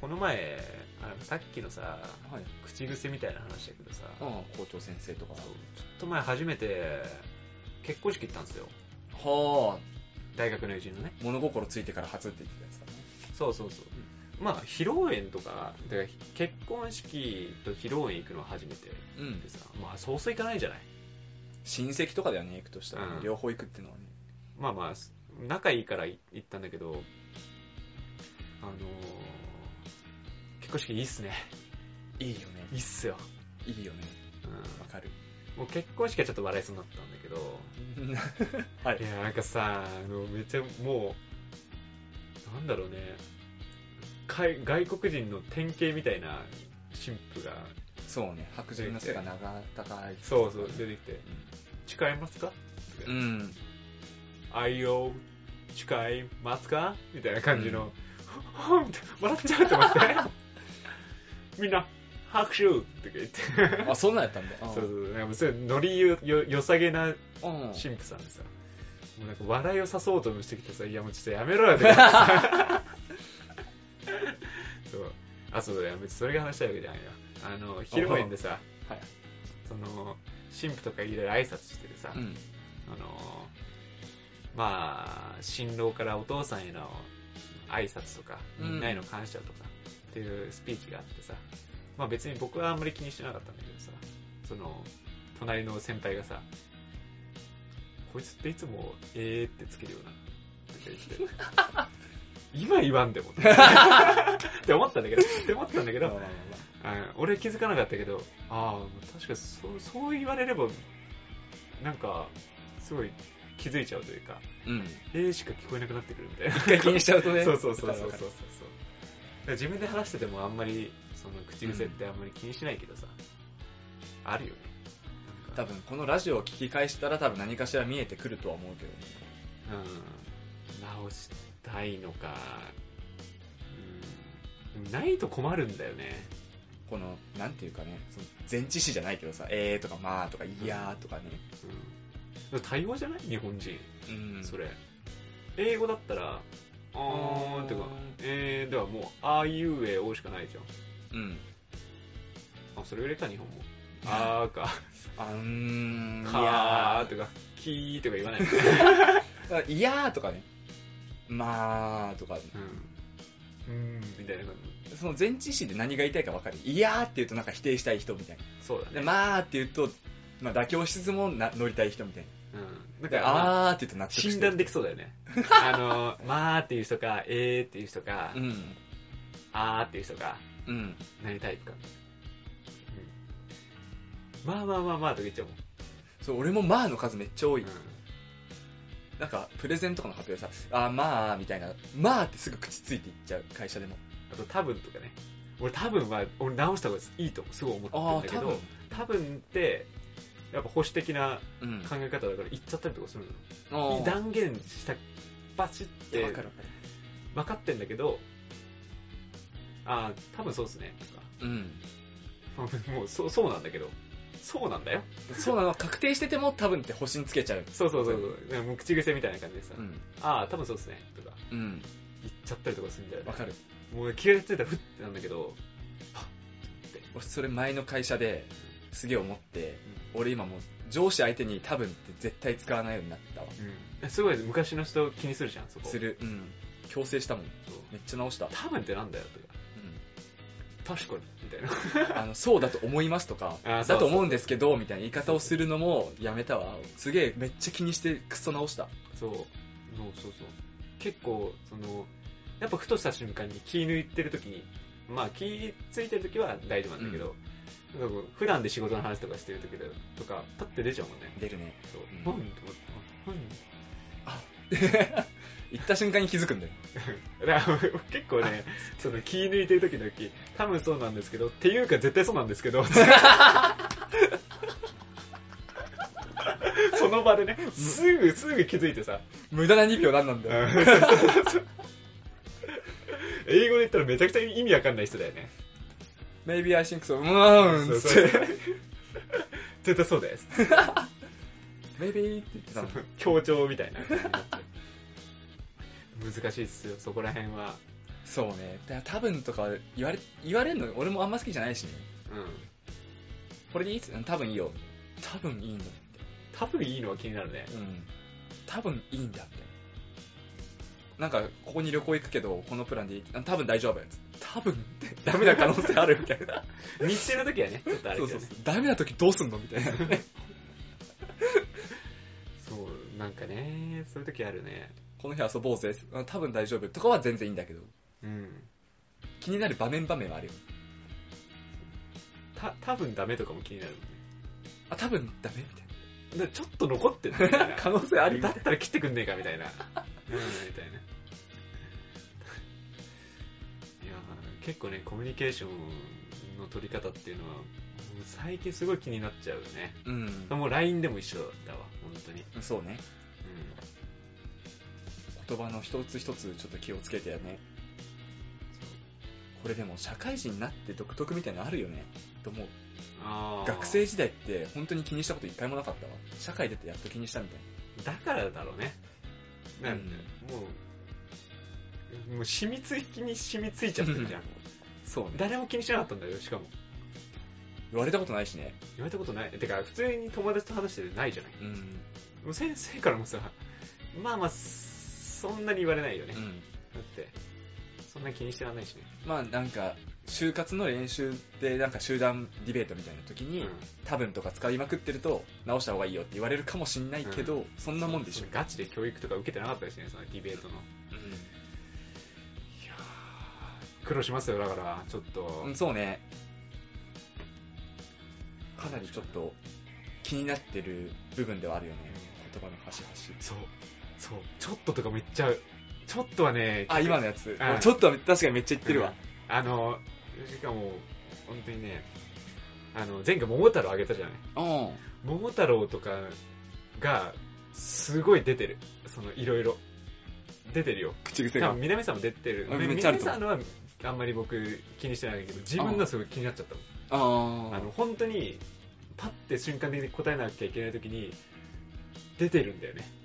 この前あのさっきのさはい。口癖みたいな話だけどさ、ああ、校長先生とか。ちょっと前初めて結婚式行ったんですよはあ、大学の友人のね物心ついてから初って言ってたやつだね。そうそうそう、まあ披露宴とかだから結婚式と披露宴行くのは初めてうんで。さまあそうそう行かないじゃない親戚とかだよね、行くとしたらね、うん両方行くっていうのはね。まあまあ仲いいから行ったんだけどあのー結婚式いいっすねいいよね。いいっすよ、いいよね。うんわかる。もう結婚式はちょっと笑いそうになったんだけど、はいい。や、なんかさ、あの、めっちゃもう、なんだろうね、海外国人の典型みたいな神父が、そうね、白人の背が長高い。そうそう、出てきて、誓いますか？うん。愛を誓いますか？みたいな感じの、はぁみたいな笑っちゃうと思って。みんな、拍手とか言って。あ、そんなんやったんだ。そうそう、なんかもうそれノリよ、よ、良さげなうん。神父さんでさ、もうなんか笑いを誘おうとしてきてさ、いやもうちょっとやめろよって そう。あ、そうだよ、別にそれが話したいわけじゃないよ。あの、披露宴でさ、はい。その、神父とかいろいろ挨拶しててさ、うん。あの、まあ、新郎からお父さんへの挨拶とか、みんなへの感謝とかっていうスピーチがあってさ、まあ別に僕はあんまり気にしてなかったんだけどさ、その、隣の先輩がさ、こいつっていつも、えーってつけるよな、とか言って、今言わんでも、って思ったんだけど、って思ったんだけど、あ俺気づかなかったけど、ああ、確かにそうそう言われれば、なんか、すごい気づいちゃうというか、うん。えーしか聞こえなくなってくるみたいな。一回気にしちゃうとね。そうそうそうそうそうそう自分で話しててもあんまり、その口癖ってあんまり気にしないけどさ、あるよね。る多分このラジオを聞き返したら多分何かしら見えてくるとは思うけどね。うん、直したいのか、うん、ないと困るんだよね。この、なんていうかね、その前置詞じゃないけどさ、えーとかまあとかいやーとかね。うん、対応じゃない？日本人。うんそれ。英語だったら、あーんってか、えー、ではもう、あーいうえおしかないじゃん。うん。あ、それぐらいか、日本も。あーか、あーん、いかやーとか、きーとか言わない。ー。いやーとかね。まあとか、うん。うん、みたいな感じ。その前置詞で何が言いたいか分かる。いやーって言うとなんか否定したい人みたいな。で、そうだね。まあって言うと、まあ妥協しつつもな乗りたい人みたいうん。な。から、まああーって言うと納得して診断できそうだよね。あの、まーっていう人か、えーっていう人か、うん。あーっていう人か、うん。何タイプか。うん。まあまあまあまあとか言っちゃうもん。そう、俺もまあの数めっちゃ多い。うんなんか、プレゼンとかの発表でさ、あーまあみたいな、まあってすぐ口ついていっちゃう、会社でも。あと多分とかね。俺多分は、俺直した方がいいとすごい思ってるんだけど、多分って、やっぱ保守的なうん。考え方だから言っちゃったりとかするあの。ー断言した、バチってわか。分かってんだけど、ああ、多分そうですね、とか。うん。もうそうそうなんだけど、そうなんだよ。そうなの、確定してても多分って星につけちゃう。そうそうそうそう。もう口癖みたいな感じでさ、うん。ああ、多分そうですね、とかうん。言っちゃったりとかするんだよねわ。かる。もう気がついたらふってなんだけど、俺それ前の会社ですげえ思って、俺今もう上司相手に多分って絶対使わないようになったわ。うん。すごい昔の人気にするじゃん、そこ。する。うん。強制したもん。めっちゃ直した。多分ってなんだよ、とか。う確かに、みたいな。ん。あの、そうだと思いますとか、だと思うんですけど、みたいな言い方をするのもやめたわ。すげえめっちゃ気にしてクソ直した。そう。そうそうそう。結構、その、やっぱふとした瞬間に気抜いてる時に、まあ気ついてる時は大丈夫なんだけど、なんかこう普段で仕事の話とかしてる時とか、パッて出ちゃうもんね。出るね。そううん。何と思って、何あ 言った瞬間に気づくんだよ。だから結構ね、その気抜いてる時々、多分そうなんですけど、っていうか絶対そうなんですけど、その場でね、すぐ、すぐ気づいてさ、無駄な2秒なんなんだよ。英語で言ったらめちゃくちゃ意味わかんない人だよね。Maybe I think so. うーん。絶対そうです。Maybe って言ってたの。強調みたいな感じになって。難しいっすよ、そこら辺は。そうね。だ多分とか言われ、言われるの俺もあんま好きじゃないしね。うん。これでいいっす？うん多分いいよ。多分いいんだって。多分いいのは気になるね。うん。多分いいんだって。なんか、ここに旅行行くけど、このプランでいい？あ多分大丈夫。多分って、ダメな可能性あるみたいな。日程の時はね、ちょっとあれそうそうそう。ダメな時どうすんのみたいな。そう、なんかね、そういう時あるね。この日遊ぼうぜ。あ多分大丈夫。とかは全然いいんだけど。うん。気になる場面場面はあるよ。た、多分ダメとかも気になるもんね。あ、多分ダメみたいでちょっと残ってんだ みたいな。な。可能性あるだったら切ってくんねえかみたいな。うん、みたいな。いやー結構ね、コミュニケーションの取り方っていうのは、最近すごい気になっちゃうよね。うん。もう LINE でも一緒だわ、本当に。そうね。うん。言葉の一つ一つちょっと気をつけてやね。これでも社会人になって独特みたいなのあるよね。と思う。学生時代って本当に気にしたこと一回もなかったわ。社会出てやっと気にしたみたいだからだろうね。なんで、もう、もう染みつい、気に染みついちゃってるじゃん。な。そうね。誰も気にしなかったんだよ、しかも。言われたことないしね。言われたことない。てか、普通に友達と話しててないじゃない。うん。もう先生からもさ、まあまあ、そんなに言われないよね。だうん。って、そんな気にしてらんないしね。まあなんか、就活の練習でなんか集団ディベートみたいな時に、うん多分とか使いまくってると直した方がいいよって言われるかもしんないけど、そんなもんでしょ。ガチで教育とか受けてなかったですね、そのディベートの。ういやー苦労しますよ、だから、ちょっと。ん、そうね。かなりちょっと気になってる部分ではあるよね。言葉の端々。そう。そう。ちょっととかめっちゃ、ちょっとはね、あ、今のやつ。うんちょっとは確かにめっちゃ言ってるわ。うんあの、しかも、本当にね、あの、前回桃太郎あげたじゃない。うん。桃太郎とかが、すごい出てる。その、いろいろ。出てるよ。口癖が。南さんも出てる。南さんのは、あんまり僕気にしてないけど、自分のはすごい気になっちゃったあもん。ああの、本当に、パッて瞬間的に答えなきゃいけない時に、出てるんだよね。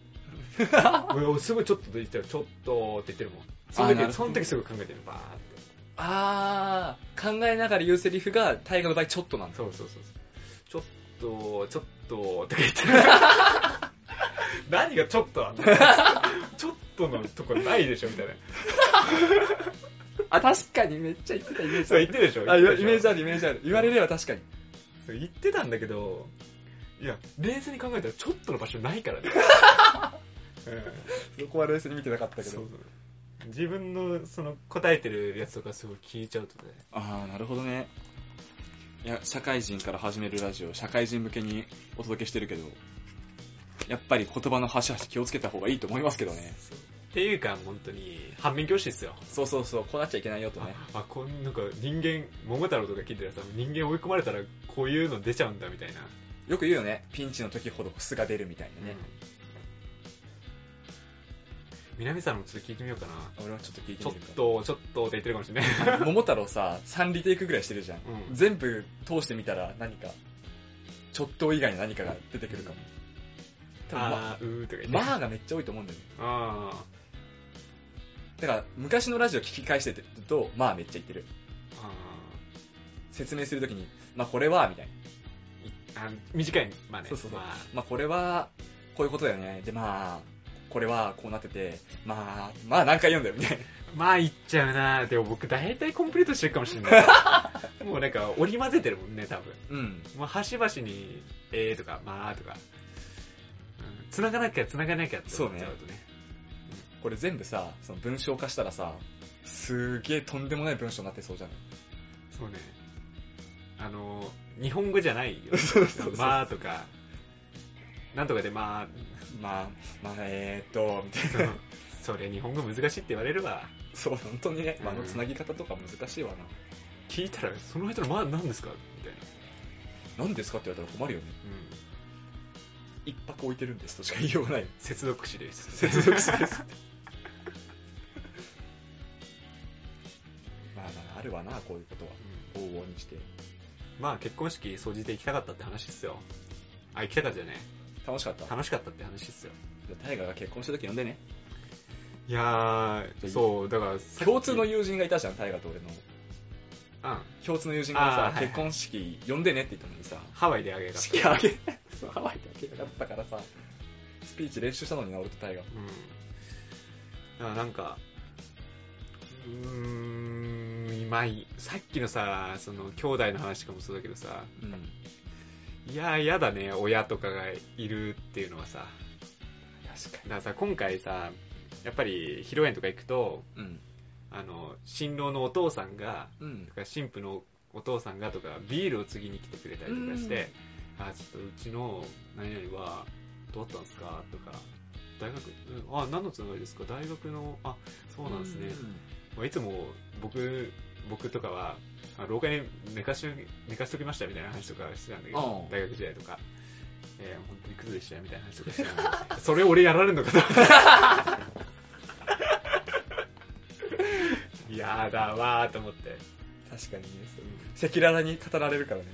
俺すごいちょっとで言ったら、ちょっとって言ってるもん。その時、その時すぐ考えてる、バーって。あー、考えながら言うセリフが、大河の場合ちょっとなんだ。そうそうそうそう。ちょっと、ちょっと、とか言ってる。何がちょっとなんだよちょっとのとこないでしょみたいな。あ、確かにめっちゃ言ってたイメージそう言ってるでしょあ、イメージあるイメージある。言われれば確かに。言ってたんだけど、いや、冷静に考えたらちょっとの場所ないからね。そこは冷静に見てなかったけど。自分のその答えてるやつとかすごい聞いちゃうとね。ああ、なるほどね。いや、社会人から始めるラジオ、社会人向けにお届けしてるけど、やっぱり言葉の端々気をつけた方がいいと思いますけどね。っていうか、本当に、反面教師ですよ。そうそうそう、こうなっちゃいけないよとね。あ、あこんなんか人間、桃太郎とか聞いてたらさ、人間追い込まれたらこういうの出ちゃうんだみたいな。よく言うよね。ピンチの時ほど素が出るみたいなね。南さんもちょっと聞いてみようかな。俺はちょっと聞いてちょっみるか。と、ちょっとって言ってるかもしれない。桃太郎さ、3リテイクぐらいしてるじゃん。うん全部通してみたら何か、ちょっと以外の何かが出てくるかも。多分まあー、うーとか言って。まあがめっちゃ多いと思うんだよね。あだから、昔のラジオ聞き返してると、まあめっちゃ言ってる。ーあ説明するときに、まあこれは、みたいな。ーあ短い、まあね。そうそうそうまあまあこれは、こういうことだよね。で、まあ、これはこうなってて、まあ、まあ何回読んだよ、みたいな。まあ言っちゃうなでも僕大体コンプリートしてるかもしれない。もうなんか織り交ぜてるもんね、多分。うん。もう端々に、えーとか、まあとか。うん繋がなきゃ繋がなきゃって思っちゃうとね。これ全部さ、その文章化したらさ、すげえとんでもない文章になってそうじゃない？そうね。あの、日本語じゃないよ。そうそうそうまあとか、なんとかでまあ、まあ、まあ、えーっと、みたいな。それ日本語難しいって言われるわ。そう、本当にね、うんあのつなぎ方とか難しいわな。聞いたら、その人のまあ何ですか？みたいな。何ですかって言われたら困るよね。うん。一泊置いてるんですとしか言いようがない。接続詞です。接続詞です。まあまあ、あるわな、こういうことは。往々にして。まあ結婚式掃除で行きたかったって話っすよ。あ、行きたかったよね。楽しかった。楽しかったって話っすよ。じゃあ、タイガーが結婚した時呼んでね。いやー、そう、だから共通の友人がいたじゃん、タイガーと俺の。うん。共通の友人がさ、あーはいはい結婚式呼んでねって言ったのにさ、ハワイであげが式あげ、そう、ハワイであげたかったからさ、スピーチ練習したのにな、俺とタイガー。うん。だからなんか、うーん、今い、さっきのさ、その、兄弟の話とかもそうだけどさ、うん。いやー、やだね、親とかがいるっていうのはさ、確かだからさ、今回さ、やっぱり、披露宴とか行くと、に。うん。あの、新郎のお父さんが、うんと。か新婦のお父さんがとか、ビールを継ぎに来てくれたりとかして、あ、ちょっとうちの何々はどうだったんですか？とか、大学、うんあ、何のつながりですか？大学の、あ、そうなんですね。まあ、いつも僕、僕とかは、あ廊下に寝かし寝かしときましたみたいな話とかしてたんだけどう、ん大学時代とか。えー、本当にクズでしたよみたいな話とかしてた それ俺やられるのかと思って。やだわーと思って。確かにね、赤裸々に語られるからね。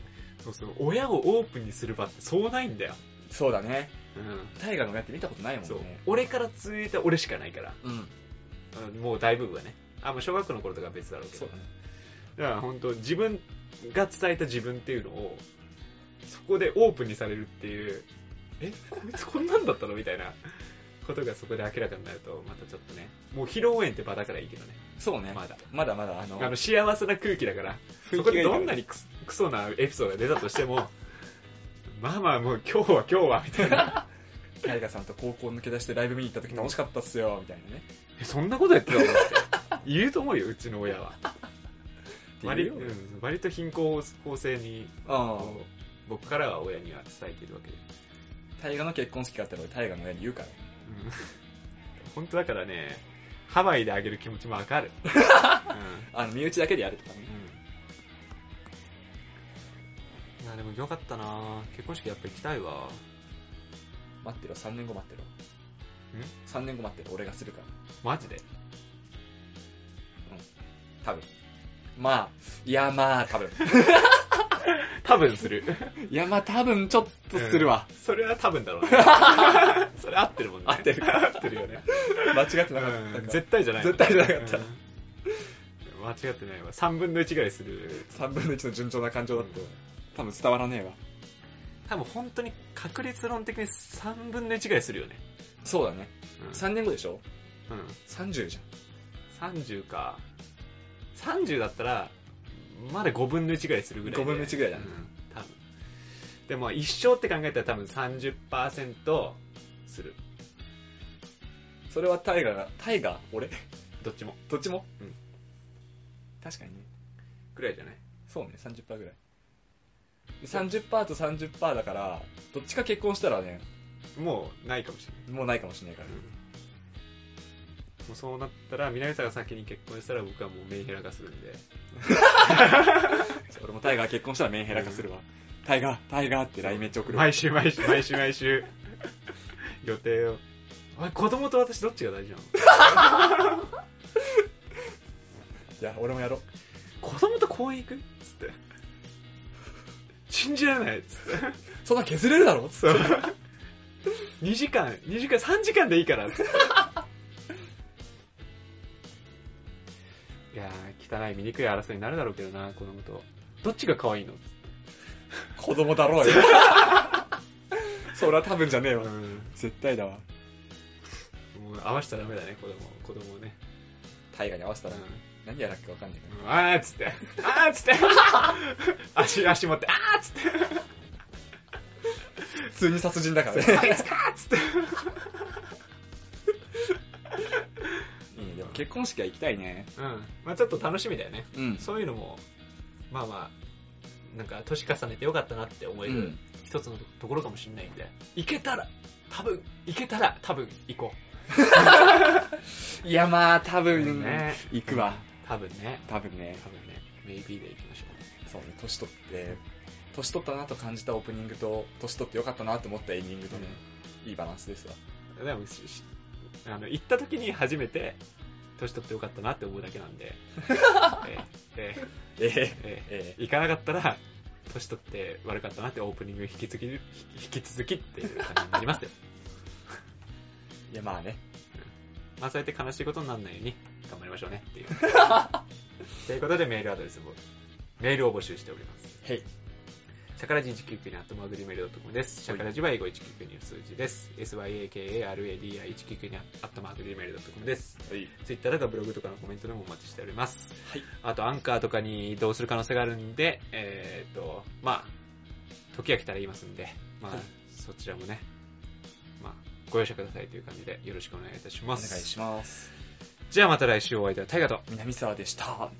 そうそう、親をオープンにする場ってそうないんだよ。そうだね。うん。大河の親って見たことないもんそうね。。俺から続いた俺しかないから。うん。うんもう大部分はね。あ、もう小学校の頃とかは別だろうけど。ね。だから本当自分が伝えた自分っていうのを、そこでオープンにされるっていう、え、こいつこんなんだったの？みたいなことがそこで明らかになると、またちょっとね、もう披露宴って場だからいいけどね。そうね。まだ。まだまだ、あの、あの幸せな空気だから、雰そこでどんなにクソクソなエピソードが出たとしても、まあまあもう今日は今日はみたいな。タイガさんと高校抜け出してライブ見に行った時楽しかったっすよ、みたいなね。えそんなことやってたのって言うと思うよ、うちの親は。割,、言うようん、割と貧困法制に、僕からは親には伝えているわけで。あ。タイガの結婚式があったら俺タイガの親に言うから。うん 本当だからね、ハワイであげる気持ちもわかる。うんあの、身内だけでやるとかね。いやでもよかったな結婚式やっぱ行きたいわ。待ってろ、3年後待ってろ。ん？3年後待ってろ、俺がするから。マジで？多分。まあ、いやまあ、多分。多分する。いやまあ、多分ちょっとするわ。それは多分だろうね。それ合ってるもんね。合ってる合ってるよね。間違ってなかった。絶対じゃない。絶対じゃなかったうん間違ってないわ。3分の1ぐらいする。3分の1の順調な感情だと、多分伝わらねえわ。多分本当に確率論的に3分の1ぐらいするよね。そうだね。うん3年後でしょ？うん。?30 じ30か。30だったら、まだ5分の1ぐらいするぐらいで。5分の1ぐらいだねうん、多分。でも一生って考えたら多分30%する。それはタイガが、タイガ俺？どっちも。どっちも？うん確かにね。ぐらいじゃない？そうね、30%ぐらい。30%と30%だから、どっちか結婚したらね、もうないかもしれない。もうないかもしれないから。もうそうなったら、南さんが先に結婚したら僕はもうメンヘラ化するんで。俺もタイガー結婚したらメンヘラ化するわ。タイガー、タイガーってめっちゃ送るわ。毎週毎週毎週毎週。予定を。おい、子供と私どっちが大事なの？いや、俺もやろう。子供と公園行く？つって。信じられないつって。そんな削れるだろ？そう。2時間、2時間、3時間でいいからつって。いやー、汚い醜い争いになるだろうけどな、子供と。どっちが可愛いの？子供だろうよ。それは多分じゃねえわ。うん。絶対だわ。もう合わせたらダメだね、子供子供をね。タイガーに合わせたらうん何やらっけわかんないけど。あーっつって、あーっつって、足、足持って、あーっつって、普通に殺人だからね。あいつかーっつって。結婚式は行きたいね。うん。まあちょっと楽しみだよね。うん。そういうのも、まあまあ、なんか年重ねてよかったなって思えるうん一つのところかもしれないんで、行けたら、多分、行けたら多分行こ いや、まあ、多う。分、ね行くわ。多分ね。多分ね。多分ね。maybe で行きましょそうね、年取って、年取ったなと感じたオープニングと、年取ってよかったなと思ったエンディングとね、いいバランスですわ。う。でもあの、行った時に初めて、年取ってよかったなって思うだけなんで、えええええええ行かなかったら、年取って悪かったなってオープニング引き続き、引き続きっていう感じになりますよ。いや、まあね。まあそうやって悲しいことにならないように頑張りましょうねっていう。ということでメールアドレスも、メールを募集しております。へい。シャカラジ199にアットマーク Gmail ドットコムです。シャカラジは英語199の数字です。syakaradi199 にアットマーク Gmail ドットコムです。はい。ツイッターとかブログとかのコメントでもお待ちしております。はい。あとアンカーとかに移動する可能性があるんで、えーっと、まあ、時が来たら言いますんで、まあ、はいそちらもね、まあ、ご容赦くださいという感じでよろしくお願いいたしお願います。します。じゃあまた来週お会いいたい。タイガと。南沢でした。